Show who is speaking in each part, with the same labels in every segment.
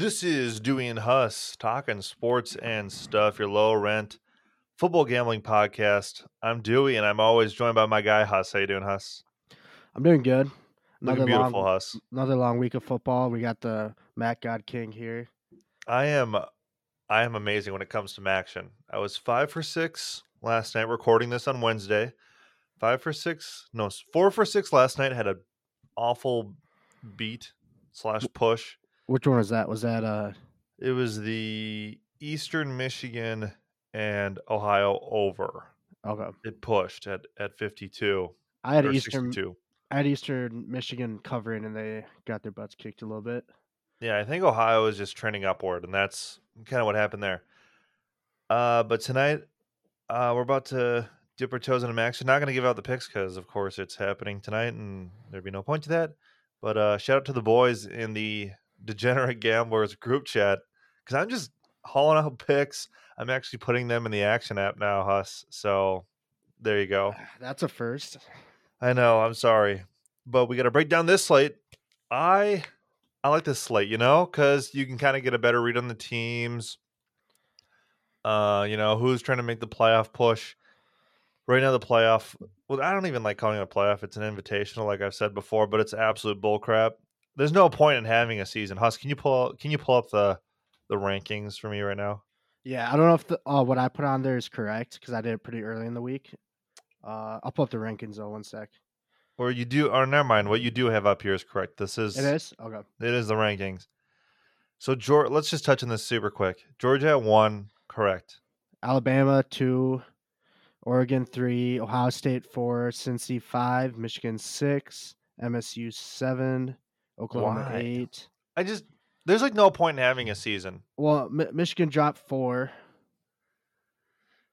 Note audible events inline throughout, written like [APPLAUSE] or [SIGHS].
Speaker 1: This is Dewey and Huss talking sports and stuff. Your low rent football gambling podcast. I'm Dewey, and I'm always joined by my guy Huss. How you doing, Huss?
Speaker 2: I'm doing good.
Speaker 1: Looking beautiful, Huss.
Speaker 2: Another long week of football. We got the Mac God King here.
Speaker 1: I am, I am amazing when it comes to action. I was five for six last night, recording this on Wednesday. Five for six, no, four for six last night. Had a awful beat slash push.
Speaker 2: Which one was that? Was that uh?
Speaker 1: It was the Eastern Michigan and Ohio over.
Speaker 2: Okay.
Speaker 1: It pushed at at 52.
Speaker 2: I had Eastern 62. I had Eastern Michigan covering and they got their butts kicked a little bit.
Speaker 1: Yeah, I think Ohio is just trending upward, and that's kind of what happened there. Uh, but tonight, uh, we're about to dip our toes into Max. We're Not going to give out the picks because, of course, it's happening tonight, and there'd be no point to that. But uh, shout out to the boys in the Degenerate Gamblers group chat because I'm just hauling out picks. I'm actually putting them in the Action app now, Huss. So there you go.
Speaker 2: That's a first.
Speaker 1: I know. I'm sorry, but we got to break down this slate. I I like this slate, you know, because you can kind of get a better read on the teams. Uh, you know, who's trying to make the playoff push. Right now, the playoff. Well, I don't even like calling it a playoff. It's an invitational, like I've said before, but it's absolute bullcrap. There's no point in having a season. Huss, can you pull? Can you pull up the the rankings for me right now?
Speaker 2: Yeah, I don't know if the, uh, what I put on there is correct because I did it pretty early in the week. Uh, I'll pull up the rankings though. One sec.
Speaker 1: Or you do, or never mind. What you do have up here is correct. This is
Speaker 2: it is okay.
Speaker 1: It is the rankings. So, George, let's just touch on this super quick. Georgia at one, correct.
Speaker 2: Alabama two, Oregon three, Ohio State four, Cincy five, Michigan six, MSU seven, Oklahoma Why? eight.
Speaker 1: I just there's like no point in having a season.
Speaker 2: Well, M- Michigan dropped four.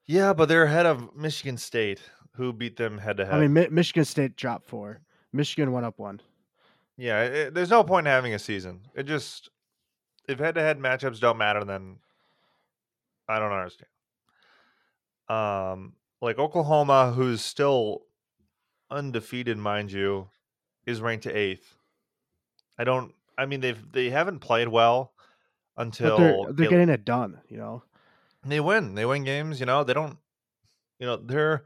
Speaker 1: Yeah, but they're ahead of Michigan State who beat them head to head.
Speaker 2: I mean, Mi- Michigan State dropped four. Michigan went up one.
Speaker 1: Yeah, it, there's no point in having a season. It just if head to head matchups don't matter, then I don't understand. Um, like Oklahoma, who's still undefeated, mind you, is ranked to eighth. I don't. I mean, they've they haven't played well until
Speaker 2: but they're, they're getting it done. You know,
Speaker 1: they win. They win games. You know, they don't. You know, they're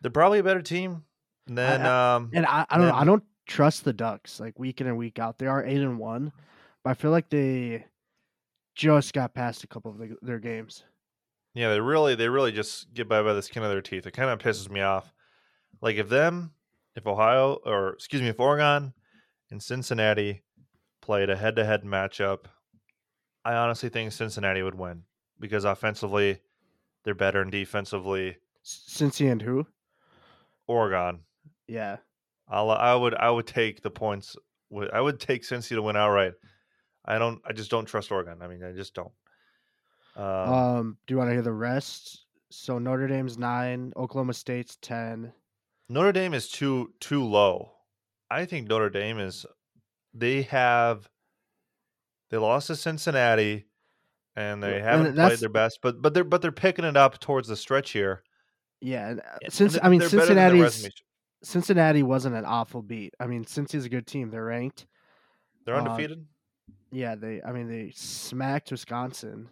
Speaker 1: they're probably a better team than
Speaker 2: I,
Speaker 1: um
Speaker 2: and I, I don't know, I don't trust the Ducks like week in and week out. They are eight and one, but I feel like they just got past a couple of the, their games.
Speaker 1: Yeah, they really they really just get by by the skin of their teeth. It kind of pisses me off. Like if them, if Ohio or excuse me, if Oregon and Cincinnati played a head to head matchup, I honestly think Cincinnati would win because offensively they're better and defensively.
Speaker 2: Cincy and who?
Speaker 1: Oregon.
Speaker 2: Yeah.
Speaker 1: I'll, I would I would take the points. I would take Cincy to win outright. I don't. I just don't trust Oregon. I mean, I just don't.
Speaker 2: Um, um do you want to hear the rest? So Notre Dame's nine, Oklahoma State's ten.
Speaker 1: Notre Dame is too too low. I think Notre Dame is. They have. They lost to Cincinnati, and they haven't played their best. But but they're but they're picking it up towards the stretch here.
Speaker 2: Yeah, uh, since I mean Cincinnati's Cincinnati wasn't an awful beat. I mean, Cincy's a good team. They're ranked.
Speaker 1: They're uh, undefeated.
Speaker 2: Uh, yeah, they. I mean, they smacked Wisconsin.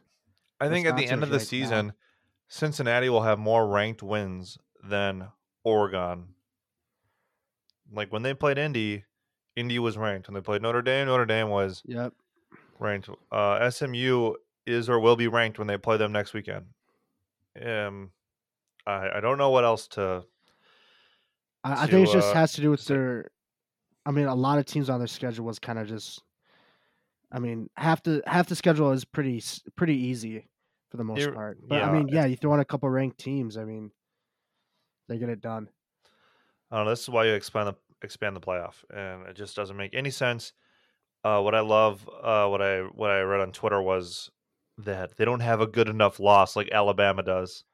Speaker 1: I think Wisconsin at the end of the season, now. Cincinnati will have more ranked wins than Oregon. Like when they played Indy, Indy was ranked. When they played Notre Dame, Notre Dame was
Speaker 2: yep
Speaker 1: ranked. Uh, SMU is or will be ranked when they play them next weekend. Um, I, I don't know what else to.
Speaker 2: I, I think it just uh, has to do with their. I mean, a lot of teams on their schedule was kind of just. I mean, half the half the schedule is pretty pretty easy for the most part. But yeah, I mean, yeah, you throw in a couple ranked teams. I mean, they get it done.
Speaker 1: I don't know. This is why you expand the expand the playoff, and it just doesn't make any sense. Uh, what I love, uh, what I what I read on Twitter was that they don't have a good enough loss like Alabama does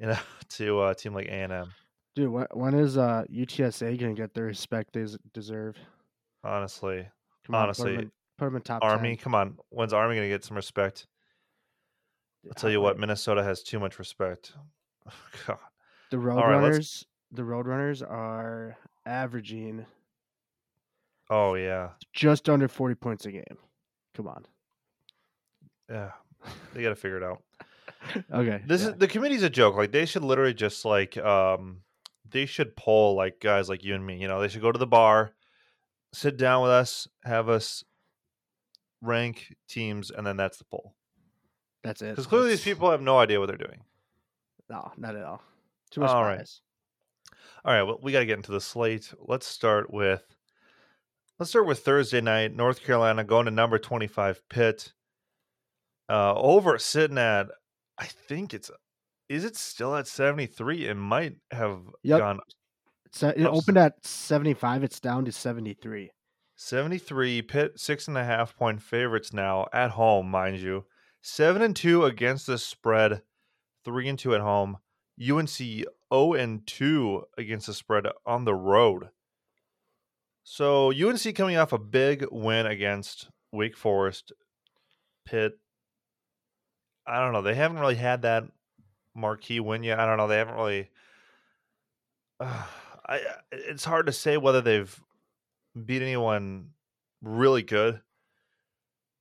Speaker 1: you know, [LAUGHS] to a team like A and M.
Speaker 2: Dude, when, when is uh, UTSA gonna get the respect they deserve?
Speaker 1: Honestly, come on, honestly,
Speaker 2: put them, in, put them in top.
Speaker 1: Army,
Speaker 2: 10.
Speaker 1: come on. When's Army gonna get some respect? I'll tell you what, Minnesota has too much respect. [LAUGHS] God.
Speaker 2: The Roadrunners, right, the Roadrunners are averaging.
Speaker 1: Oh yeah,
Speaker 2: just under forty points a game. Come on.
Speaker 1: yeah, they got to figure it out. [LAUGHS]
Speaker 2: okay.
Speaker 1: This
Speaker 2: yeah.
Speaker 1: is the committee's a joke. Like they should literally just like um they should poll like guys like you and me. You know, they should go to the bar, sit down with us, have us rank teams, and then that's the poll.
Speaker 2: That's it.
Speaker 1: Because clearly
Speaker 2: That's-
Speaker 1: these people have no idea what they're doing.
Speaker 2: No, not at all. Too much
Speaker 1: All
Speaker 2: bias.
Speaker 1: All right, well, we got to get into the slate. Let's start with let's start with Thursday night. North Carolina going to number twenty five Pitt. Uh, over sitting at, I think it's, is it still at seventy three? It might have
Speaker 2: Yep.
Speaker 1: gone
Speaker 2: So it
Speaker 1: Ups-
Speaker 2: opened at 75. It's down to 73.
Speaker 1: seventy three. Pitt six and a half point favorites now at home, mind you. Seven and two against the spread, three and two at home. UNC 0 and 2 against the spread on the road. So UNC coming off a big win against Wake Forest, Pitt. I don't know. They haven't really had that marquee win yet. I don't know. They haven't really. [SIGHS] Uh, I. It's hard to say whether they've beat anyone really good.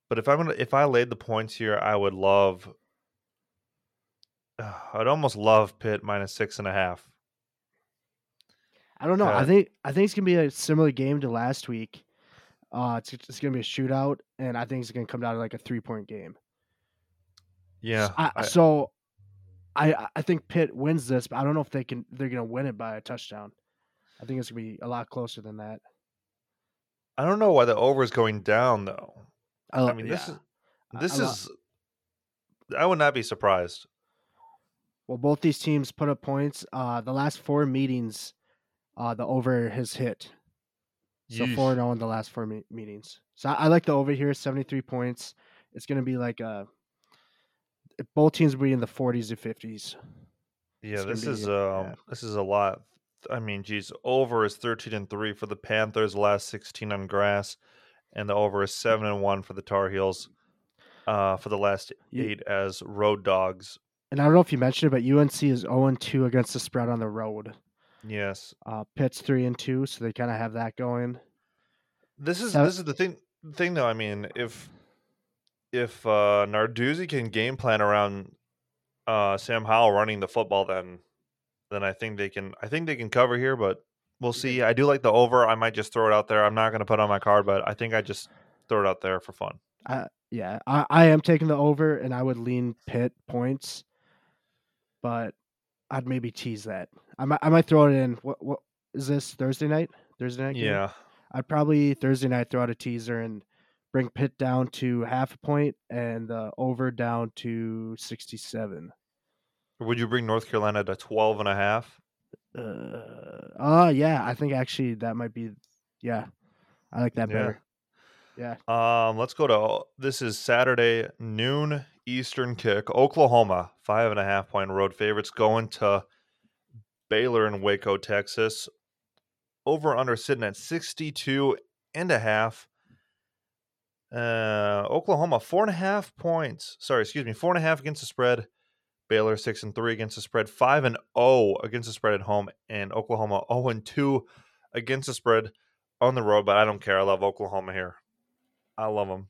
Speaker 1: But if I'm gonna, if I laid the points here, I would love. [SIGHS] I'd almost love Pitt minus six and a half.
Speaker 2: I don't know. I think I think it's gonna be a similar game to last week. Uh, it's it's gonna be a shootout, and I think it's gonna come down to like a three point game.
Speaker 1: Yeah,
Speaker 2: S- I-
Speaker 1: I-
Speaker 2: so I I think Pitt wins this, but I don't know if they can. They're gonna win it by a touchdown. I think it's gonna be a lot closer than that.
Speaker 1: I don't know why the over is going down though.
Speaker 2: I,
Speaker 1: I mean, this is this
Speaker 2: I
Speaker 1: is. I would not be surprised.
Speaker 2: Well, both these teams put up points. Uh, the last four meetings, uh, the over has hit. So
Speaker 1: Yeesh.
Speaker 2: four and zero in the last four me- meetings. So I, I like the over here, seventy three points. It's gonna be like a. Both teams will be in the forties to fifties.
Speaker 1: Yeah, this
Speaker 2: be-
Speaker 1: is um
Speaker 2: yeah.
Speaker 1: this is a lot. I mean, geez, over is thirteen and three for the Panthers, last sixteen on grass, and the over is seven and one for the Tar Heels, uh, for the last
Speaker 2: You-
Speaker 1: eight as road dogs.
Speaker 2: And I don't know if you mentioned it, but UNC is zero and two against the spread on the road.
Speaker 1: Yes,
Speaker 2: Uh, Pitt's three and two, so they kind of have that going.
Speaker 1: this is this is the thing. Thing though, I mean, if if uh, Narduzzi can game plan around uh, Sam Howell running the football, then then I think they can. I think they can cover here, but we'll see. I do like the over. I might just throw it out there. I'm not going to put it on my card, but I think I just throw it out there for fun.
Speaker 2: Yeah, I, I am taking the over, and I would lean Pitt points, but I'd maybe tease that. I might I might throw it in. What what is this Thursday night? Thursday night. game?
Speaker 1: Yeah,
Speaker 2: I'd probably Thursday night throw out a teaser and bring Pitt down to half a point and the over down to sixty seven.
Speaker 1: would you bring North Carolina to 12 and a half?
Speaker 2: Uh, uh yeah, I think actually that might be yeah. I like that
Speaker 1: Yeah.
Speaker 2: better. Yeah.
Speaker 1: Um, let's go to this is Saturday noon Eastern kick. Oklahoma five and a half point road favorites going to Baylor in Waco, Texas. Over under sitting at 62 and a half. Uh, Oklahoma four and a half points. Sorry, excuse me, four and a half against the spread. Baylor six and three against the spread, five and zero against the spread at home, and Oklahoma zero and two against the spread on the road. But I don't care. I love Oklahoma here. I love them.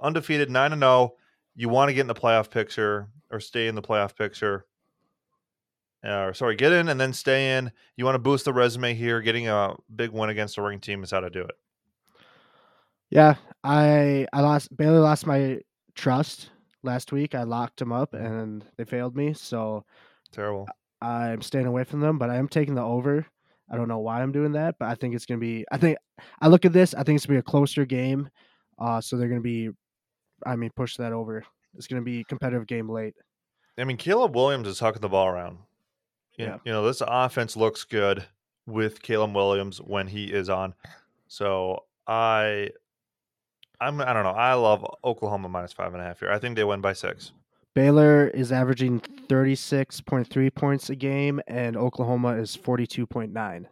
Speaker 1: Undefeated, nine and zero. You want to get in the playoff picture or stay in the playoff picture. Uh, or sorry, get in and then stay in. You want to boost the resume here. Getting a big win against a ring team is how to do it.
Speaker 2: Yeah, I I lost Baylor lost my trust last week. I locked them up and they failed me, so
Speaker 1: Terrible.
Speaker 2: I'm staying away from them. But I am taking the over. I don't know why I'm doing that, but I think it's gonna be. I think I look at this. I think it's gonna be a closer game. Uh, so they're gonna be. I mean, push that over. It's gonna be a competitive game late.
Speaker 1: I mean, Caleb Williams is hucking the ball around. You-
Speaker 2: Yeah.
Speaker 1: You know, this offense looks good with Caleb Williams when he is on. So I, I'm, I don't know. I love Oklahoma minus five and a half here. I think they win by six.
Speaker 2: Baylor is averaging 36.3 points a game, and Oklahoma is 42.9.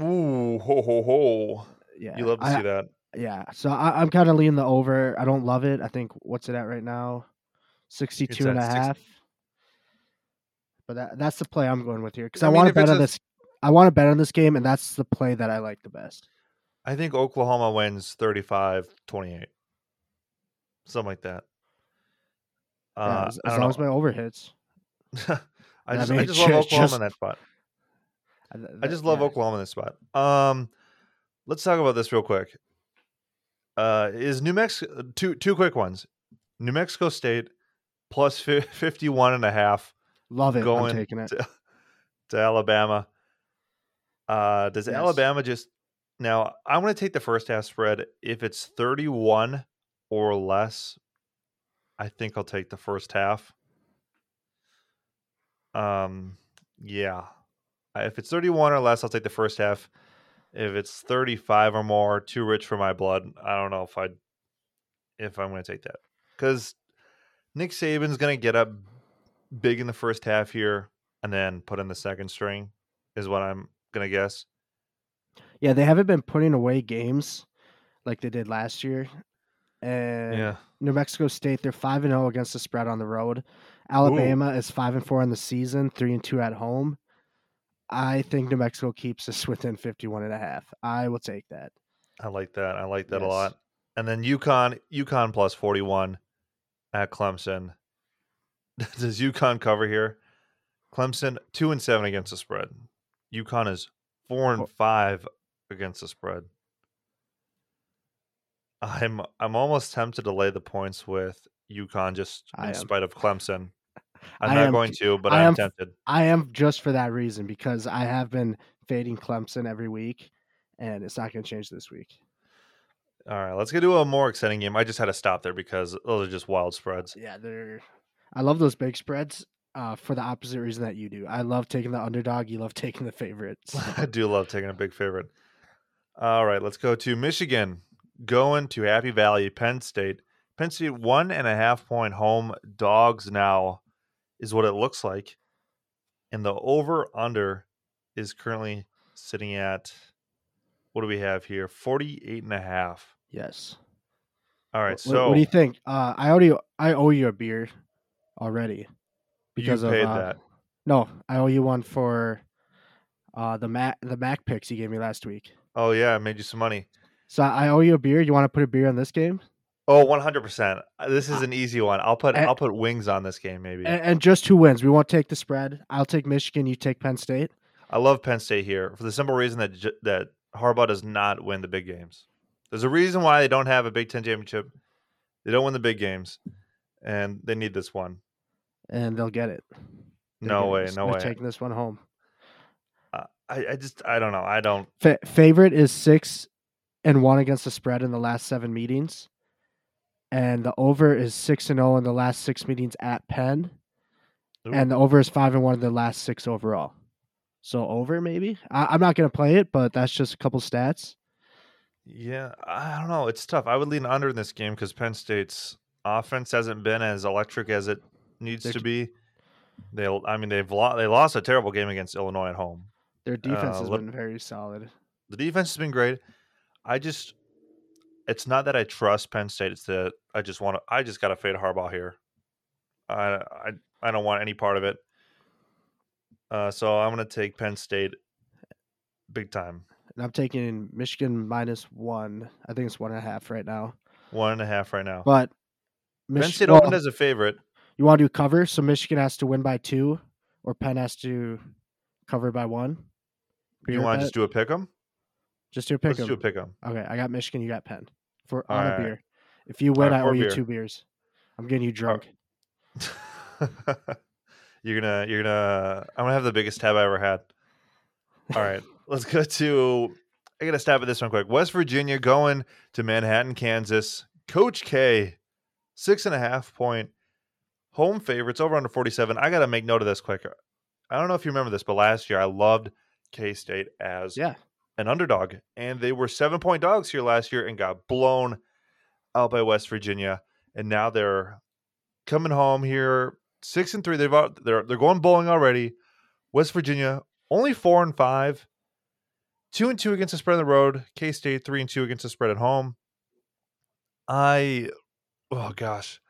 Speaker 1: Ooh, ho ho ho!
Speaker 2: Yeah,
Speaker 1: You love to
Speaker 2: I-
Speaker 1: see that.
Speaker 2: Yeah, so I, I'm kind of leaning the over. I don't love it. I think what's it at right now? 62 and a half. But that, that's the play I'm going with here because
Speaker 1: I
Speaker 2: I,
Speaker 1: mean,
Speaker 2: want to bet on
Speaker 1: a-
Speaker 2: this. I want to bet on this game, and that's the play that I like the best.
Speaker 1: I think Oklahoma wins 35 28. Something like that.
Speaker 2: Uh, as, as long know. as my over hits. [LAUGHS]
Speaker 1: I just, I, I just love [LAUGHS] Oklahoma just, in that spot. That, I just love yeah. Oklahoma in this spot. Um, let's talk about this real quick. Uh, is New Mexico two two quick ones? New Mexico State plus [LAUGHS] 51 and a half.
Speaker 2: Love it. Going I'm taking it
Speaker 1: to, [LAUGHS] to Alabama. Uh, does yes. Alabama just now? I'm going to take the first half spread. If it's 31 or less, I think I'll take the first half. Um, yeah. If it's 31 or less, I'll take the first half. If it's 35 or more, too rich for my blood. I don't know if I if I'm going to take that because Nick Saban's going to get up big in the first half here and then put in the second string is what I'm going to guess.
Speaker 2: Yeah, they haven't been putting away games like they did last year. And yeah. New Mexico State, they're 5 and 0 against the spread on the road. Alabama Ooh. is 5 and 4 on the season, 3 and 2 at home. I think New Mexico keeps us within 51 and a half. I will take that.
Speaker 1: I like that. I like that yes. a lot. And then UConn, UConn plus 41 at Clemson. [LAUGHS] Does UConn cover here? Clemson two and seven against the spread. UConn is four and five against the spread. I'm I'm almost tempted to lay the points with UConn just in spite of Clemson. I'm I not am, going to, but I am tempted.
Speaker 2: I am just for that reason because I have been fading Clemson every week, and it's not going to change this week.
Speaker 1: All right, let's get to a more exciting game. I just had to stop there because those are just wild spreads.
Speaker 2: Yeah, they're. I love those big spreads. Uh, for the opposite reason that you do. I love taking the underdog. You love [LAUGHS] taking the favorites. [LAUGHS]
Speaker 1: I do love taking a big favorite. All right, let's go to Michigan. Going to Happy Valley, Penn State. Penn State one and a half point home dogs now is what it looks like. And the over under is currently sitting at what do we have here? 48 and a half.
Speaker 2: Yes.
Speaker 1: All right. So
Speaker 2: what, do you think? Uh, I already I owe you a beer already
Speaker 1: because you paid of uh, that.
Speaker 2: No, I owe you one for uh, the Mac the Mac picks you gave me last week.
Speaker 1: Oh yeah, I made you some money.
Speaker 2: So I owe you a beer. You want to put a beer on this game?
Speaker 1: Oh, 100%. This is an easy one. I'll put and, I'll put wings on this game maybe.
Speaker 2: And, and just who wins? We won't take the spread. I'll take Michigan, you take Penn State.
Speaker 1: I love Penn State here for the simple reason that that Harbaugh does not win the big games. There's a reason why they don't have a Big 10 championship. They don't win the big games and they need this one.
Speaker 2: And they'll get it.
Speaker 1: They'll no way, no way.
Speaker 2: Taking this one home.
Speaker 1: Uh, I, I just I don't know. I don't.
Speaker 2: Fa- favorite is six and one against the spread in the last seven meetings and the over is six and zero oh in the last six meetings at Penn, Ooh. and the over is five and one in the last six overall. So over maybe. I, am not gonna play it, but that's just a couple stats.
Speaker 1: Yeah, I don't know. It's tough. I would lean under in this game because Penn State's offense hasn't been as electric as it needs They're, to be. They, I mean, they've lost. They lost a terrible game against Illinois at home.
Speaker 2: Their defense uh, has been very solid.
Speaker 1: The defense has been great. I just it's not that I trust Penn State. It's that I just want to. I just got to fade Harbaugh here. I I I don't want any part of it. Uh, so I'm going to take Penn State big time.
Speaker 2: And I'm taking Michigan minus one. I think it's one and a half right now.
Speaker 1: One and a half right now.
Speaker 2: But
Speaker 1: Mich- Penn State well, opened as a favorite.
Speaker 2: You want to do cover, so Michigan has to win by two, or Penn has to cover by one.
Speaker 1: You want to just do a pick 'em?
Speaker 2: Just do a pick Let's
Speaker 1: 'em. do a pick 'em.
Speaker 2: Okay, I got Michigan. You got Penn for on a beer. If you win, right, I owe you beer. two beers. I'm getting you uh, drunk. [LAUGHS]
Speaker 1: you're gonna, you're gonna. I'm gonna have the biggest tab I ever had. All right, [LAUGHS] let's go to. I gotta stab at this one quick. West Virginia going to Manhattan, Kansas. Coach K, six and a half point home favorites over under 47. I gotta make note of this quick. I don't know if you remember this, but last year I loved K State as
Speaker 2: yeah
Speaker 1: an underdog, and they were seven point dogs here last year and got blown out by West Virginia, and now they're coming home here six and three. They've they're they're going bowling already. West Virginia only four and five, two and two against the spread on the road. K State three and two against the spread at home. I oh gosh.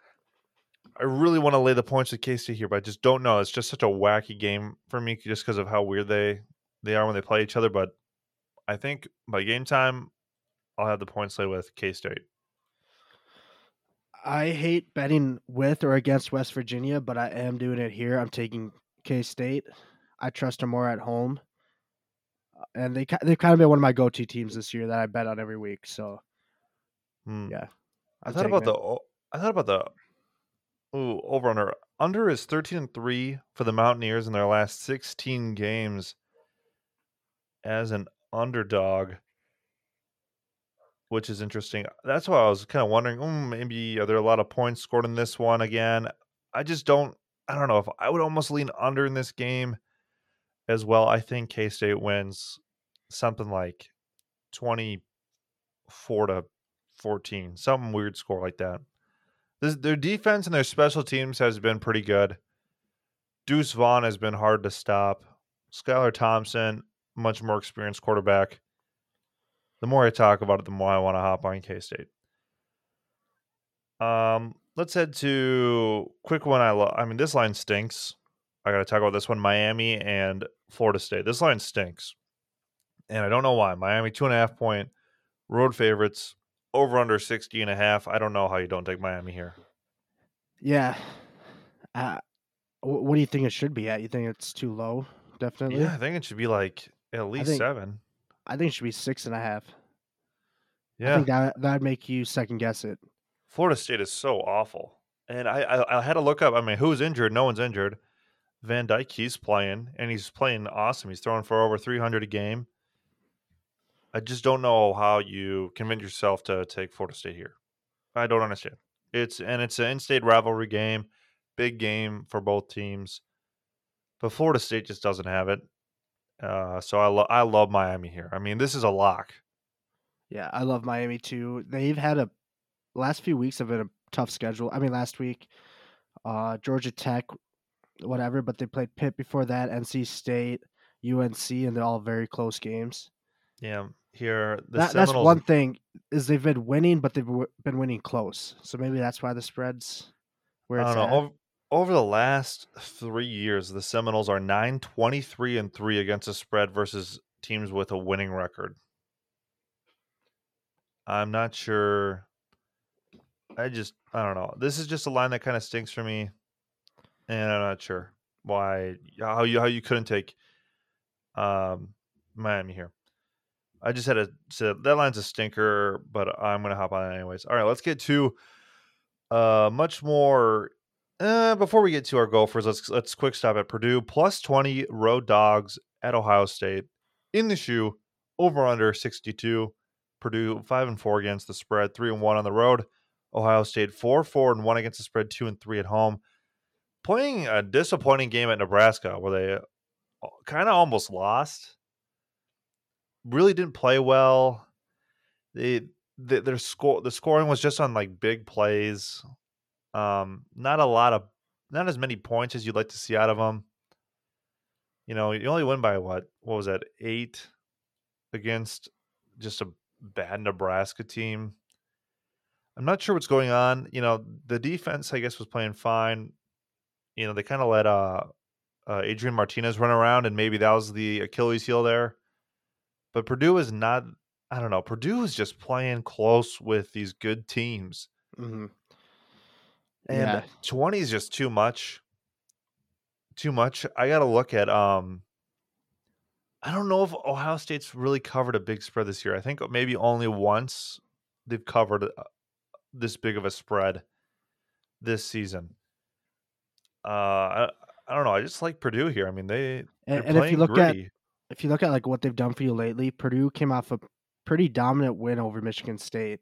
Speaker 1: I really want to lay the points with K State here, but I just don't know. It's just such a wacky game for me just because of how weird they they are when they play each other. But I think by game time, I'll have the points laid with K State.
Speaker 2: I hate betting with or against West Virginia, but I am doing it here. I'm taking K State. I trust them more at home, uh, and they they've kind of been one of my go to teams this year that I bet on every week. So,
Speaker 1: Hmm.
Speaker 2: yeah,
Speaker 1: I
Speaker 2: I'm
Speaker 1: thought
Speaker 2: taking
Speaker 1: about the. I thought about the. Ooh, over under. Under is thirteen and three for the Mountaineers in their last sixteen games. As an underdog, which is interesting. That's why I was kind of wondering. Mm, maybe are there a lot of points scored in this one again? I just don't. I don't know if I would almost lean under in this game as well. I think K State wins something like twenty four to fourteen, something weird score like that. This, their defense and their special teams has been pretty good. Deuce Vaughn has been hard to stop. Skylar Thompson, much more experienced quarterback. The more I talk about it, the more I want to hop on K State. Um, let's head to quick one. I love. I mean, this line stinks. I got to talk about this one: Miami and Florida State. This line stinks, and I don't know why. Miami two and a half point road favorites over under 60 and a half. I don't know how you don't take Miami here.
Speaker 2: Yeah. Uh, what do you think it should be at? You think it's too low? Definitely.
Speaker 1: Yeah, I think it should be like at least
Speaker 2: think-
Speaker 1: seven.
Speaker 2: I think it should be six and a half.
Speaker 1: Yeah, I
Speaker 2: think that that'd make you second guess it.
Speaker 1: Florida State is so awful. And I, I I had to look up. I mean, who's injured? No one's injured. Van Dyke, he's playing, and he's playing awesome. He's throwing for over 300 a game. I just don't know how you convince yourself to take Florida State here. I don't understand. It's and it's an in-state rivalry game, big game for both teams, but Florida State just doesn't have it. Uh, so I lo- I love Miami here. I mean, this is a lock.
Speaker 2: Yeah, I love Miami too. They've had a last few weeks have been a tough schedule. I mean, last week, uh, Georgia Tech, whatever, but they played Pitt before that, NC State, UNC, and they're all very close games.
Speaker 1: Yeah, here the
Speaker 2: That, that's one thing is they've been winning, but they've w- been winning close. So maybe that's why the spreads where
Speaker 1: I don't know. Over, over the last three years, the Seminoles are 9 23 and 3 against the spread versus teams with a winning record. I'm not sure. I just, I don't know. This is just a line that kind of stinks for me. And I'm not sure why, how you, how you couldn't take um, Miami here. I just had to say that line's a stinker, but I'm going to hop on it anyways. All right, let's get to uh, much more uh, before we get to our Gophers, let's let's quick stop at Purdue plus twenty road dogs at Ohio State in the shoe over under sixty two. Purdue five and four against the spread, three and one on the road. Ohio State four four and one against the spread, two and three at home. Playing a disappointing game at Nebraska where they kind of almost lost. Really didn't play well. They, they their score the scoring was just on like big plays. Um, not a lot of, not as many points as you'd like to see out of them. You know, you only win by what? What was that? Eight against just a bad Nebraska team. I'm not sure what's going on. You know, the defense, I guess, was playing fine. You know, they kind of let uh, uh, Adrian Martinez run around, and maybe that was the Achilles heel there. But Purdue is not. I don't know. Purdue is just playing close with these good teams.
Speaker 2: hmm
Speaker 1: And
Speaker 2: Yeah.
Speaker 1: 20 is just too much. Too much. I got to look at um I don't know if Ohio State's really covered a big spread this year. I think maybe only once they've covered uh, this big of a spread this season. Uh I, I don't know. I just like Purdue here. I mean, they
Speaker 2: And, and if you look at if you look at like what they've done for you lately, Purdue came off a pretty dominant win over Michigan State,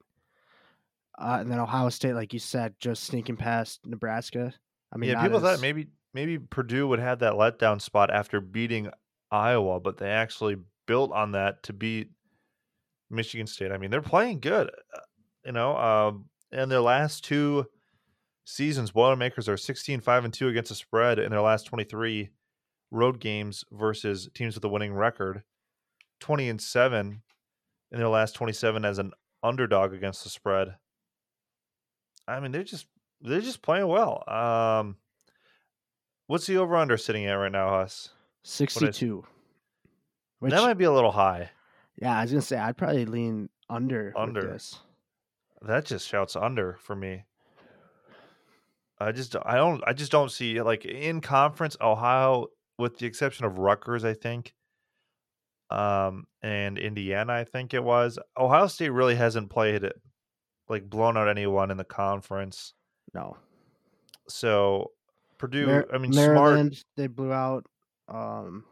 Speaker 2: uh, and then Ohio State, like you said, just sneaking past Nebraska. I mean,
Speaker 1: yeah, people thought maybe maybe Purdue would have that letdown spot after beating Iowa, but they actually built on that to beat Michigan State. I mean, they're playing good, uh, you know. Um, in their last two seasons, Boilermakers are 16 5 and 2 against the spread in their last 23 road games versus teams with a winning record, 20 and 7 in their last 27 as an underdog against the spread. I mean, they're just they're just playing well. Um, what's the over under sitting at right now, Huss?
Speaker 2: sixty-two. Which,
Speaker 1: that might be a little high.
Speaker 2: yeah, I was gonna say I'd probably lean under.
Speaker 1: Under.
Speaker 2: this.
Speaker 1: That just shouts under for me. I just I don't I just don't see like in conference Ohio, with the exception of Rutgers, I think, um, and Indiana, I think it was. Ohio State really hasn't played like blown out anyone in the conference.
Speaker 2: No.
Speaker 1: So Purdue,
Speaker 2: Mar-
Speaker 1: I mean,
Speaker 2: Maryland,
Speaker 1: smart.
Speaker 2: they blew out. Um,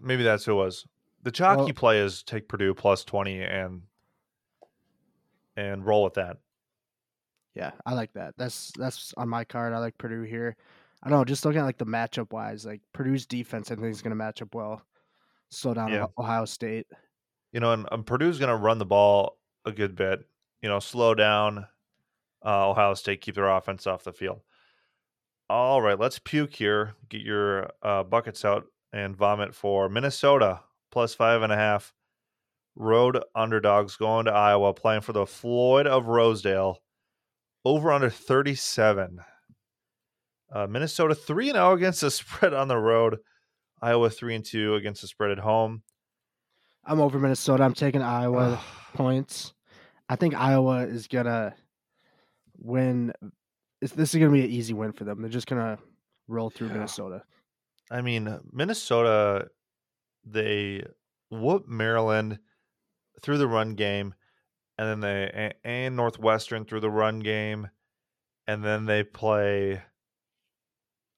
Speaker 1: Maybe that's who it was. The chalky
Speaker 2: Well-
Speaker 1: play is take Purdue plus twenty and and roll with that.
Speaker 2: yeah, I like that. That's that's on my card. I like Purdue here. I don't know, just looking at like the matchup wise, like Purdue's defense, I think is going to match up well. Slow down
Speaker 1: Yeah.
Speaker 2: Ohio- State.
Speaker 1: You know, and, and Purdue's going to run the ball a good bit. You know, slow down uh, Ohio State, keep their offense off the field. All right, let's puke here. Get your uh, buckets out and vomit for Minnesota plus five and a half. Road underdogs going to Iowa, playing for the Floyd of Rosedale. Over under 37. Uh, Minnesota 3 and 0 against the [LAUGHS] spread on the road. Iowa 3 and 2 against the spread at home.
Speaker 2: I'm over Minnesota. I'm taking Iowa points. I think Iowa is gonna win. This is gonna be an easy win for them. They're just gonna roll through
Speaker 1: Yeah.
Speaker 2: Minnesota.
Speaker 1: I mean, Minnesota, they whoop Maryland through the run game, and then they a- and Northwestern through the run game, and then they play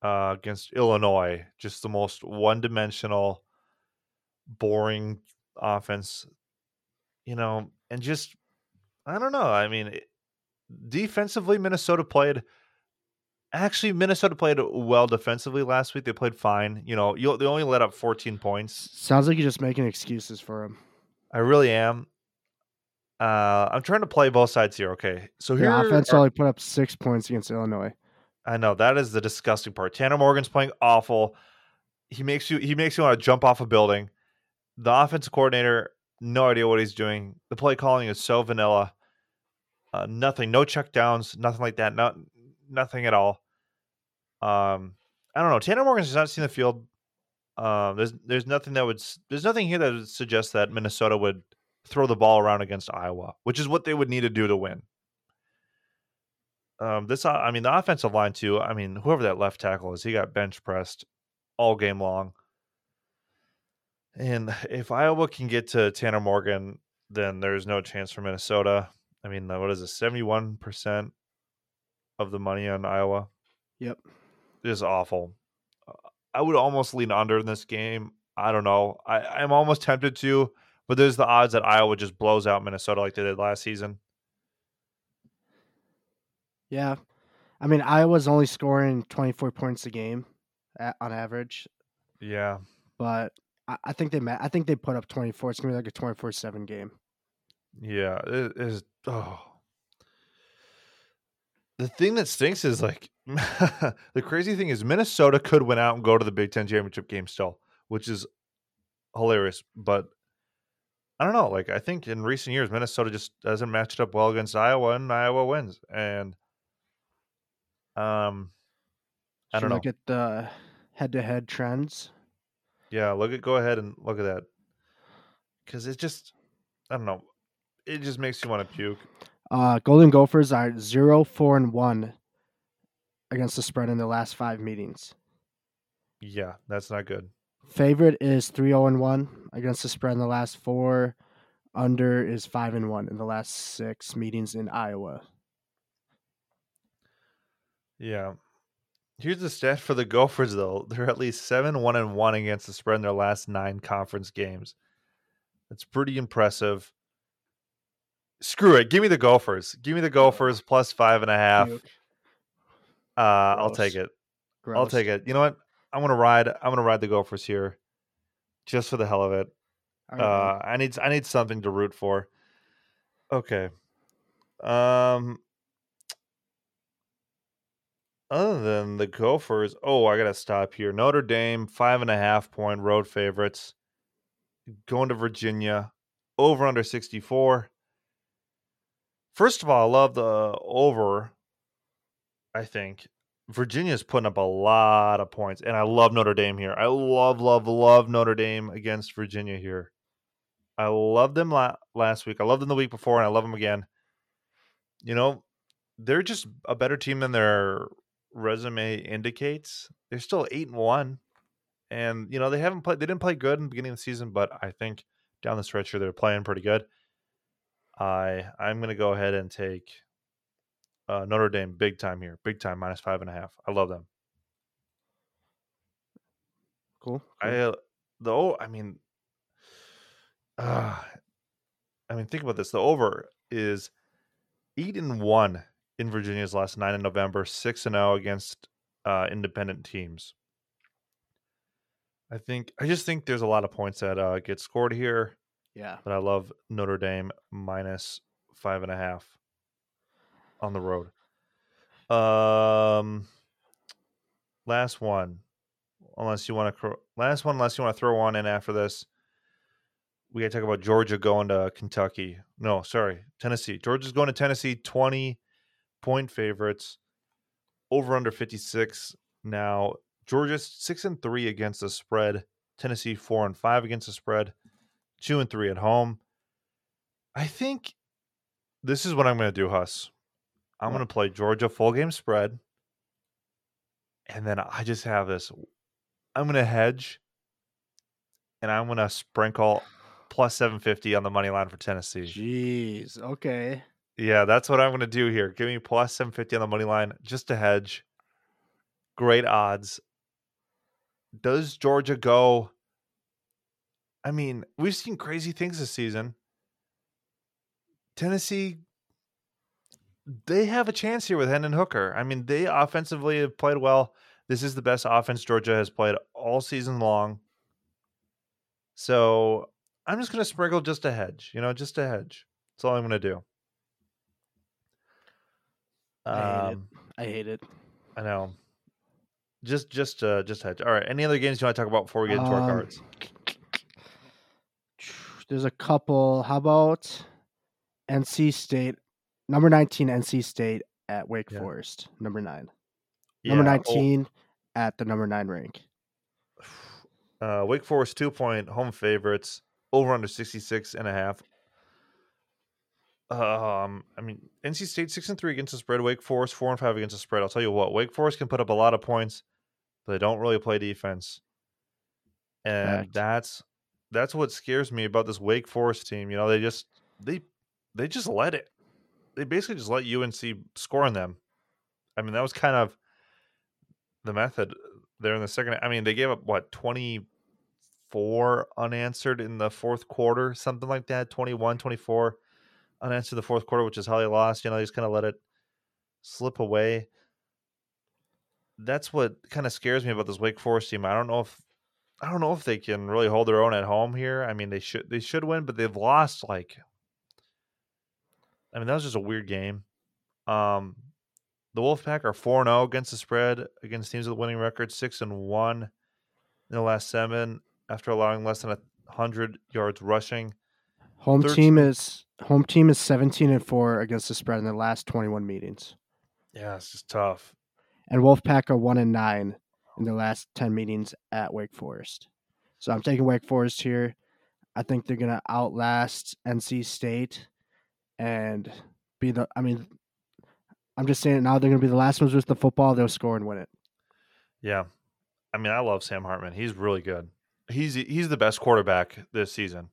Speaker 1: uh, against Illinois, just the most one-dimensional, boring offense, you know, and just I don't know. I mean, it- defensively, Minnesota played. Actually, Minnesota played well defensively last week. They played fine. You know, you, they only let up 14 points.
Speaker 2: Sounds like you're just making excuses for them.
Speaker 1: I really am. Uh, I'm trying to play both sides here. Okay, so here
Speaker 2: offense
Speaker 1: are-
Speaker 2: only put up six points against Illinois.
Speaker 1: I know that is the disgusting part. Tanner Morgan's playing awful. He makes you he makes you want to jump off a building. The offensive coordinator, no idea what he's doing. The play calling is so vanilla. Uh, nothing, no check downs, nothing like that. Not nothing at all. Um, I don't know. Tanner Morgan's not seen the field. Um, there's there's nothing that would there's nothing here that would suggest that Minnesota would throw the ball around against Iowa, which is what they would need to do to win. Um, this, o- I mean, the offensive line too. I mean, whoever that left tackle is, he got bench pressed all game long. And [LAUGHS] if Iowa can get to Tanner Morgan, then there's no chance for Minnesota. I mean, uh, what is it? Seventy-one percent of the money on Iowa
Speaker 2: Yep.
Speaker 1: is awful. Uh, I would almost lean under in this game. I don't know. I, I'm almost tempted to, but there's the odds that Iowa just blows out Minnesota like they did last season.
Speaker 2: Yeah. I mean, Iowa's only scoring 24 points a game a on average,
Speaker 1: Yeah.
Speaker 2: but I, I think they ma- I think they put up 24. It's gonna be like a 24-7 game.
Speaker 1: Yeah, it is. Oh, the thing that stinks is like [LAUGHS] the crazy thing is Minnesota could win out and go to the Big Ten championship game still, which is hilarious. But I don't know. Like I think in recent years, Minnesota just doesn't matched up well against Iowa, and Iowa wins. And um, I
Speaker 2: Should
Speaker 1: don't know.
Speaker 2: Look at the head-to-head trends.
Speaker 1: Yeah, look at go ahead and look at that because it just I don't know. It just makes you want to puke.
Speaker 2: Uh, Golden Gophers are zero four and 1 against the spread in the last five meetings.
Speaker 1: Yeah, that's not good.
Speaker 2: Favorite is 3 0 and 1 against the spread in the last four. Under is 5 and 1 in the last six meetings in Iowa.
Speaker 1: Yeah. Here's the stat for the Gophers though. They're at least seven one and one against the spread in their last nine conference games. That's pretty impressive. Screw it. Give me the Gophers. Give me the Gophers plus five and a half. Uh, I'll take it. I'll take it. You know what? I'm gonna ride. I'm gonna ride the Gophers here, just for the hell of it.
Speaker 2: Right.
Speaker 1: Uh, I need I need something to root for. Okay. Um. Other than the Gophers, oh, I gotta stop here. Notre Dame five and a half point road favorites. Going to Virginia, over under sixty four. First of all, I love the over. I think Virginia's putting up a lot of points, and I love Notre Dame here. I love, love, love Notre Dame against Virginia here. I loved them la- last week. I loved them the week before, and I love them again. You know, they're just a better team than their resume indicates. They're still eight and one, and you know they haven't played. They didn't play good in the beginning of the season, but I think down the stretch here they're playing pretty good. I I'm going to go ahead and take uh, Notre Dame big time here, big time minus five and a half. I love them.
Speaker 2: Cool.
Speaker 1: cool. I uh, the oh, I mean, uh, I mean, think about this. The over is eight and one in Virginia's last nine in November, six and zero oh against uh, independent teams. I think I just think there's a lot of points that uh, get scored here.
Speaker 2: Yeah,
Speaker 1: but I love Notre Dame minus five and a half on the road. Um, last one, unless you want to last one, unless you want to throw one in after this. We got to talk about Georgia going to Kentucky. No, sorry, Tennessee. Georgia's going to Tennessee. Twenty point favorites. Over under fifty six. Now Georgia's six and three against the spread. Tennessee four and five against the spread. Two and three at home. I think this is what I'm going to do, Huss. I'm going to play Georgia full game spread. And then I just have this. I'm going to hedge and I'm going to sprinkle plus 750 on the money line for Tennessee.
Speaker 2: Jeez. Okay.
Speaker 1: Yeah, that's what I'm going to do here. Give me plus 750 on the money line just to hedge. Great odds. Does Georgia go? I mean, we've seen crazy things this season. Tennessee they have a chance here with Hendon Hooker. I mean, they offensively have played well. This is the best offense Georgia has played all season long. So I'm just going to sprinkle just a hedge, you know, just a hedge. That's all I'm going to do.
Speaker 2: Um, I hate it. I hate it.
Speaker 1: I know. Just, just, uh, just hedge. All right. Any other games you want to talk about before we get into um, our cards? [SNIFFS]
Speaker 2: There's a couple. How about NC State Number 19, NC State at Wake yeah. Forest. Number nine. Yeah, number 19 oh. at the number nine rank. [SIGHS]
Speaker 1: Uh, Wake Forest, two point home favorites, over under 66 and a half. Um, I mean, NC State six and three against the spread. Wake Forest four and five against the spread. I'll tell you what, Wake Forest can put up a lot of points, but they don't really play defense, and Fact. that's that's what scares me about this Wake Forest team. You know, they just they they just let it they basically just let UNC score on them. I mean, that was kind of the method there in the second. I mean, they gave up what twenty four unanswered in the fourth quarter, something like that. 21, 24 unanswered the fourth quarter, which is how they lost. You know, they just kind of let it slip away. That's what kind of scares me about this Wake Forest team. I don't know if I don't know if they can really hold their own at home here. I mean, they should they should win, but they've lost like I mean, that was just a weird game. Um, the Wolfpack are 4 0 against the spread against teams with a winning record, 6 and 1 in the last seven after allowing less than 100 yards rushing.
Speaker 2: Home 13. team is home team is 17 and 4 against the spread in the last 21 meetings.
Speaker 1: Yeah, it's just tough.
Speaker 2: And Wolfpack are 1 and 9 in the last 10 meetings at Wake Forest. So I'm taking Wake Forest here. I think they're going to outlast NC State and be the. I mean, I'm just saying now they're going to be the last ones with the football. They'll score and win it.
Speaker 1: Yeah, I mean, I love Sam Hartman. He's really good. He's he's the best quarterback this season.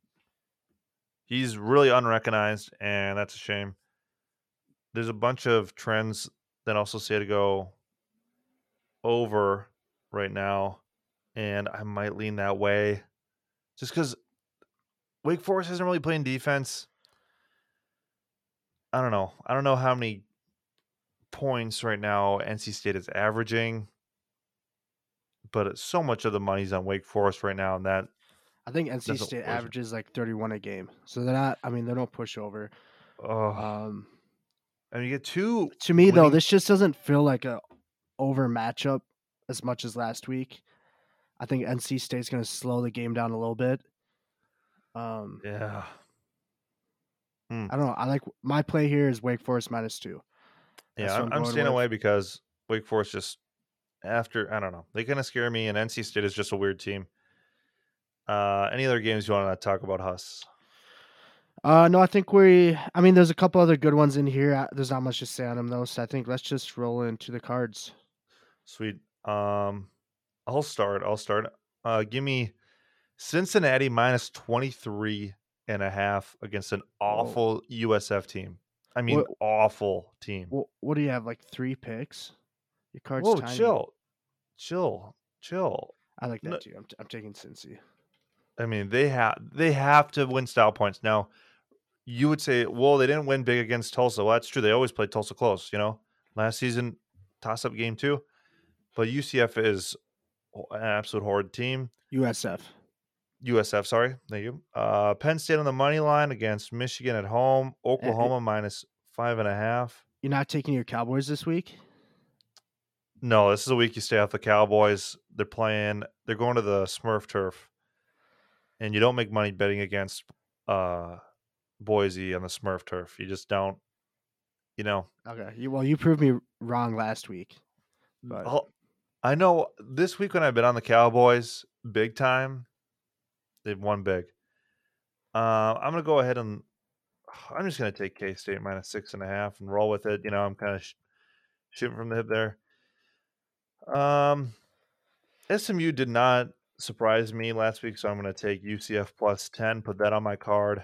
Speaker 1: He's really unrecognized, and that's a shame. There's a bunch of trends that also say to go over right now, and I might lean that way, just because Wake Forest isn't really playing defense. I don't know. I don't know how many points right now NC State is averaging, but uh, so much of the money's on Wake Forest right now, and that
Speaker 2: I think NC State averages like 31 a game, so they're not. I mean, they're no pushover.
Speaker 1: Oh, um, and you get two.
Speaker 2: To me, winning... though, this just doesn't feel like a over matchup as much as last week. I think NC State's going to slow the game down a little bit.
Speaker 1: Um, yeah,
Speaker 2: Mm. I don't know. I like my play here is Wake Forest minus two.
Speaker 1: That's yeah, I'm, I'm staying with. away because Wake Forest just after I don't know they kind of scare me, and NC State is just a weird team. Uh, any other games you want to talk about, Huss?
Speaker 2: Uh, no, I think we. I mean, there's a couple other good ones in here. There's not much to say on them though, so I think let's just roll into the cards.
Speaker 1: Sweet. Um, I'll start. I'll start. Uh, give me Cincinnati minus 23 and a half against an awful Whoa. USF team. I mean, what, awful team.
Speaker 2: What, what, do you have? Like three picks?
Speaker 1: Your cards. Whoa, tiny. chill, chill, chill.
Speaker 2: I like that no, too. I'm, t- I'm taking Cincy.
Speaker 1: I mean, they have they have to win style points now. You would say, well, they didn't win big against Tulsa. Well, that's true. They always played Tulsa close. You know, last season toss up game too. But UCF is an absolute horrid team.
Speaker 2: USF.
Speaker 1: USF, sorry. Thank you. Uh, Penn State on the money line against Michigan at home. Oklahoma minus five and a half.
Speaker 2: You're not taking your Cowboys this week?
Speaker 1: No, this is a week you stay off the Cowboys. They're playing. They're going to the Smurf turf, and you don't make money betting against uh, Boise on the Smurf turf. You just don't. You know.
Speaker 2: Okay. You, well, you proved me wrong last week.
Speaker 1: But... I know this week when I've been on the Cowboys big time, They've won big. Uh, I'm gonna go ahead and [SIGHS] I'm just gonna take K State minus six and a half and roll with it. You know, I'm kind of sh- shooting from the hip there. Um, SMU did not surprise me last week, so I'm gonna take UCF plus ten. Put that on my card.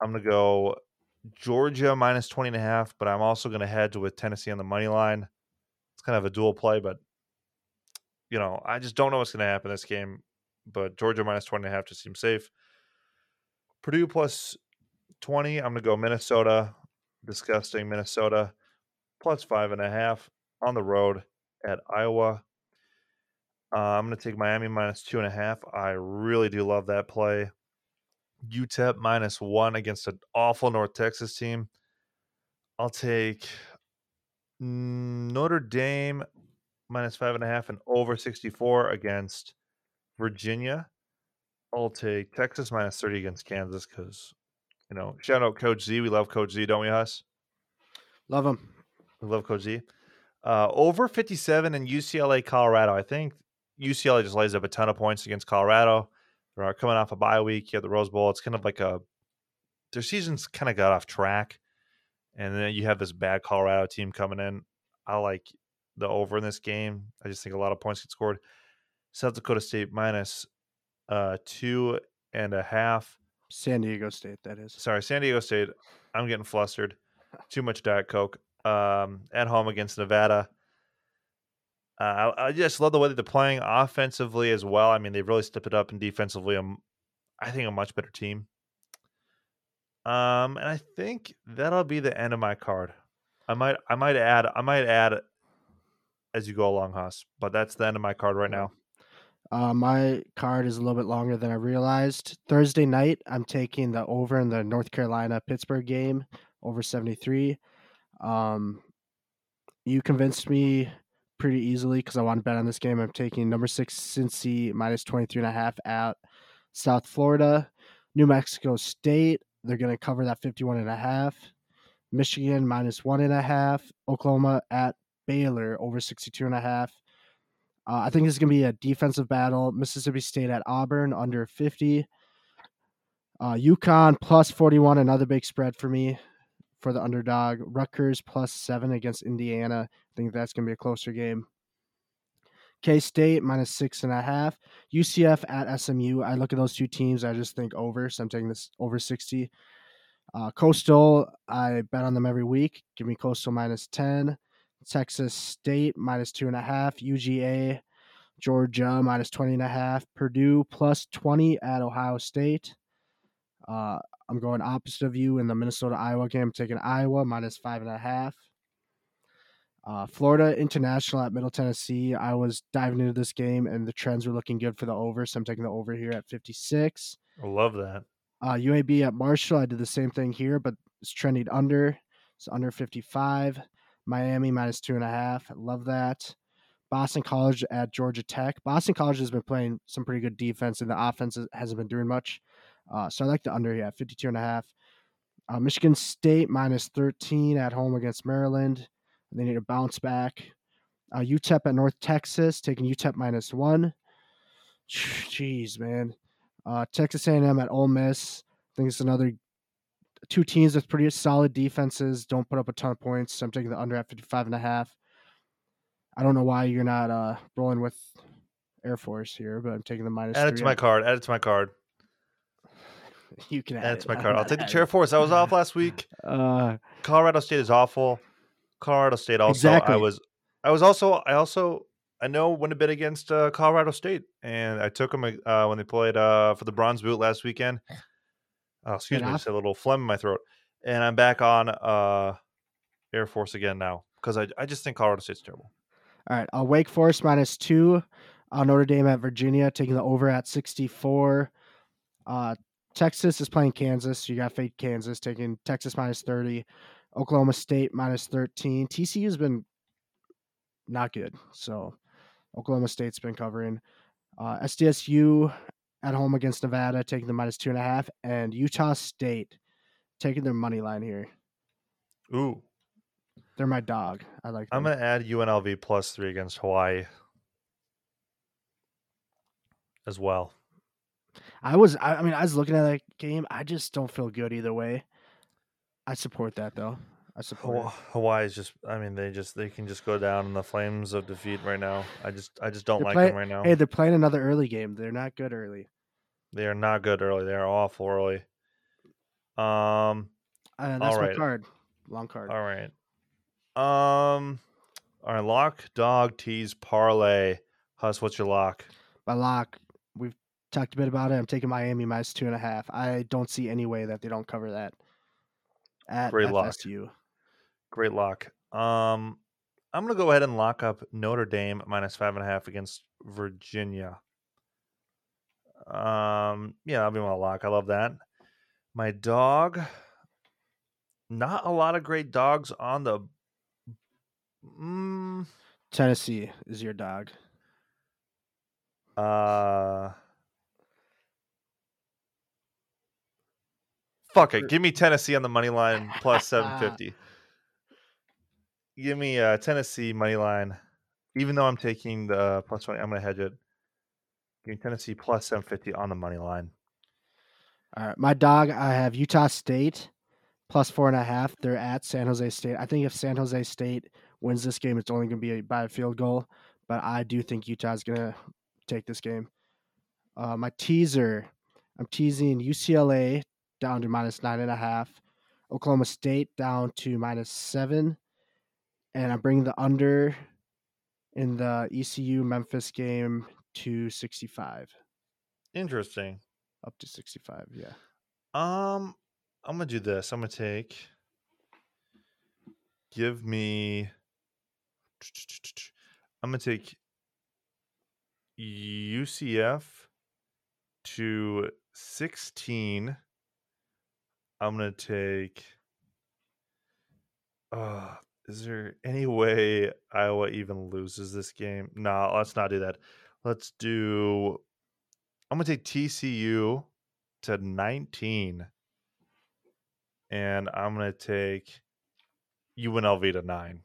Speaker 1: I'm gonna go Georgia minus 20 and a half, but I'm also gonna hedge with Tennessee on the money line. It's kind of a dual play, but you know, I just don't know what's gonna happen this game but Georgia minus 20 and a half just seems safe. Purdue plus 20. I'm going to go Minnesota. Disgusting Minnesota plus five and a half on the road at Iowa. Uh, I'm going to take Miami minus two and a half. I really do love that play. UTEP minus one against an awful North Texas team. I'll take Notre Dame minus five and a half and over 64 against Virginia. I'll take Texas minus 30 against Kansas because, you know, shout out Coach Z. We love Coach Z, don't we, Huss?
Speaker 2: Love him.
Speaker 1: We love Coach Z. Uh, over 57 in UCLA, Colorado. I think UCLA just lays up a ton of points against Colorado. They're coming off a bye week. You have the Rose Bowl. It's kind of like a their season's kind of got off track, and then you have this bad Colorado team coming in. I like the over in this game. I just think a lot of points get scored. South Dakota State minus uh, two and a half.
Speaker 2: San Diego State, that is.
Speaker 1: Sorry, San Diego State. I'm getting flustered. [LAUGHS] Too much Diet Coke. Um, at home against Nevada. Uh, I, I, just love the way that they're playing offensively as well. I mean, they've really stepped it up, and defensively, I'm, I think a much better team. Um, and I think that'll be the end of my card. I might, I might add, I might add as you go along, Huss. But that's the end of my card right now.
Speaker 2: Uh, my card is a little bit longer than I realized. Thursday night, I'm taking the over in the North Carolina Pittsburgh game, over 73. Um, you convinced me pretty easily because I want to bet on this game. I'm taking number six Cincy minus 23 and a half at South Florida. New Mexico State, they're going to cover that 51 and a half. Michigan minus one and a half. Oklahoma at Baylor over 62 and a half. Uh, I think this is going to be a defensive battle. Mississippi State at Auburn under 50. Uh, UConn plus 41, another big spread for me for the underdog. Rutgers plus seven against Indiana. I think that's going to be a closer game. K State minus six and a half. UCF at SMU. I look at those two teams. I just think over. So I'm taking this over 60. Uh, Coastal, I bet on them every week. Give me Coastal minus 10. Texas State minus two and a half, UGA, Georgia minus 20 and a half, Purdue plus 20 at Ohio State. Uh, I'm going opposite of you in the Minnesota Iowa game. I'm taking Iowa minus five and a half. Uh, Florida International at Middle Tennessee. I was diving into this game and the trends were looking good for the over, so I'm taking the over here at 56.
Speaker 1: I love that.
Speaker 2: Uh, UAB at Marshall. I did the same thing here, but it's trending under. It's under 55. Miami minus two and a half. I Love that. Boston College at Georgia Tech. Boston College has been playing some pretty good defense, and the offense hasn't been doing much. Uh, so I like the under here at 52 and a half. Uh, Michigan State minus 13 at home against Maryland. They need a bounce back. Uh, UTEP at North Texas, taking UTEP minus one. [SIGHS] Jeez, man. Uh, Texas A&M at Ole Miss. think it's another two teams with pretty solid defenses. Don't put up a ton of points. So I'm taking the under at 55 and a half. I don't know why you're not uh, rolling with Air Force here, but I'm taking the minus.
Speaker 1: Add it to my card. Add it to my card. [LAUGHS]
Speaker 2: You can add,
Speaker 1: add my card. I'll take the Chair Force. I was off last [LAUGHS] week.
Speaker 2: Uh,
Speaker 1: Colorado State is awful. Colorado State also. Exactly. I was. I was also. I also. I know went a bit against uh, Colorado State, and I took them uh, when they played uh, for the Bronze Boot last weekend. Oh, excuse me, just a little phlegm in my throat, and I'm back on uh, Air Force again now because I I just think Colorado State's terrible.
Speaker 2: All right, I'll Wake Forest minus two. Uh, Notre Dame at Virginia, taking the over at 64. Uh, Texas is playing Kansas. You got fake Kansas taking Texas minus 30. Oklahoma State minus 13. TCU has been not good. So Oklahoma State's been covering. Uh, SDSU at home against Nevada, taking the minus two and a half. And Utah State taking their money line here.
Speaker 1: Ooh.
Speaker 2: They're my dog. I like them.
Speaker 1: I'm going to add UNLV plus three against Hawaii as well.
Speaker 2: I was, I, I mean, I was looking at that game. I just don't feel good either way. I support that though. I support
Speaker 1: Hawaii is just. I mean, they just they can just go down in the flames of defeat right now. I just I just don't they're like play, them right now.
Speaker 2: Hey, they're playing another early game. They're not good early.
Speaker 1: They are not good early. They are awful early. Um,
Speaker 2: uh, that's my card. Long card.
Speaker 1: All right. Um, all right. Lock, dog, tease, parlay. Huss, what's your lock?
Speaker 2: My lock. Talked a bit about it. I'm taking Miami minus two and a half. I don't see any way that they don't cover that at Great FSU. Lock.
Speaker 1: Great lock. Um, I'm gonna go ahead and lock up Notre Dame minus five and a half against Virginia. Um, yeah, I'll be my lock. I love that. My dog. Not a lot of great dogs on the. Mm,
Speaker 2: Tennessee is your dog.
Speaker 1: Uh. Fuck it. Give me Tennessee on the money line plus [LAUGHS] 750. Give me uh, Tennessee money line. Even though I'm taking the plus 20, I'm going to hedge it. Give me Tennessee plus 750 on the money line.
Speaker 2: All right. My dog, I have Utah State plus four and a half. They're at San Jose State. I think if San Jose State wins this game, it's only going to be by a field goal. But I do think Utah is going to take this game. Uh, my teaser, I'm teasing UCLA down to minus nine and a half. Oklahoma State down to minus seven. And I'm bringing the under in the ECU Memphis game to 65.
Speaker 1: Interesting.
Speaker 2: Up to 65, yeah.
Speaker 1: Um, I'm gonna do this. I'm gonna take. Give me. I'm gonna take UCF to 16 I'm gonna take. Uh, is there any way Iowa even loses this game? No, let's not do that. Let's do. I'm gonna take TCU to 19, and I'm gonna take UNLV to nine.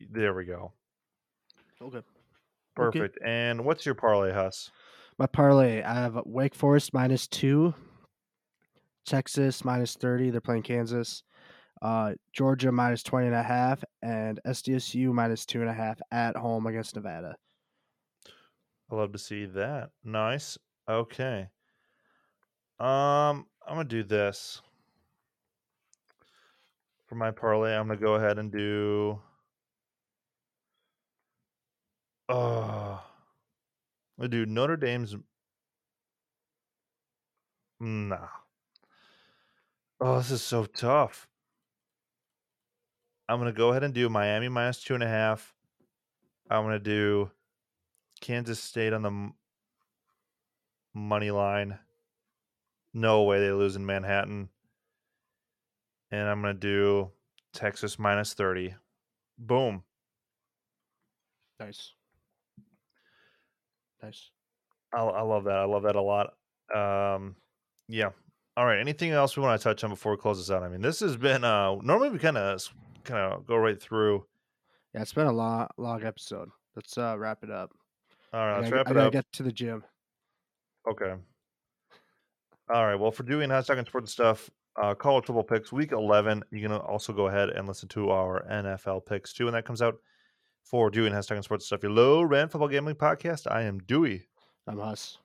Speaker 1: There we go.
Speaker 2: Okay.
Speaker 1: Perfect. Okay. And what's your parlay, Huss?
Speaker 2: My parlay, I have Wake Forest minus two, Texas minus 30. They're playing Kansas. Uh, Georgia minus 20 and a half and SDSU minus two and a half at home against Nevada.
Speaker 1: I love to see that. Nice. Okay. Um, I'm gonna do this for my parlay. I'm gonna go ahead and do. Uh, I'm do Notre Dame's. Nah, Oh, this is so tough. I'm gonna go ahead and do Miami minus two and a half. I'm gonna do Kansas State on the m- money line. No way they lose in Manhattan. And I'm gonna do Texas minus thirty. Boom.
Speaker 2: Nice. Nice.
Speaker 1: I, I love that. I love that a lot. Um, yeah, all right. Anything else we want to touch on before we close this out? I mean, this has been uh normally we kind of kind of go right through.
Speaker 2: Yeah, it's been a long long episode. Let's uh wrap it up.
Speaker 1: All right, let's
Speaker 2: gotta,
Speaker 1: wrap
Speaker 2: it
Speaker 1: I gotta
Speaker 2: up. Get to the gym.
Speaker 1: Okay. All right. Well, for doing hot talking sports stuff, uh, college football picks week 11. You can also go ahead and listen to our NFL picks too when that comes out. For doing hashtag sports stuff, your low rent football gambling podcast. I am Dewey.
Speaker 2: I'm Huss.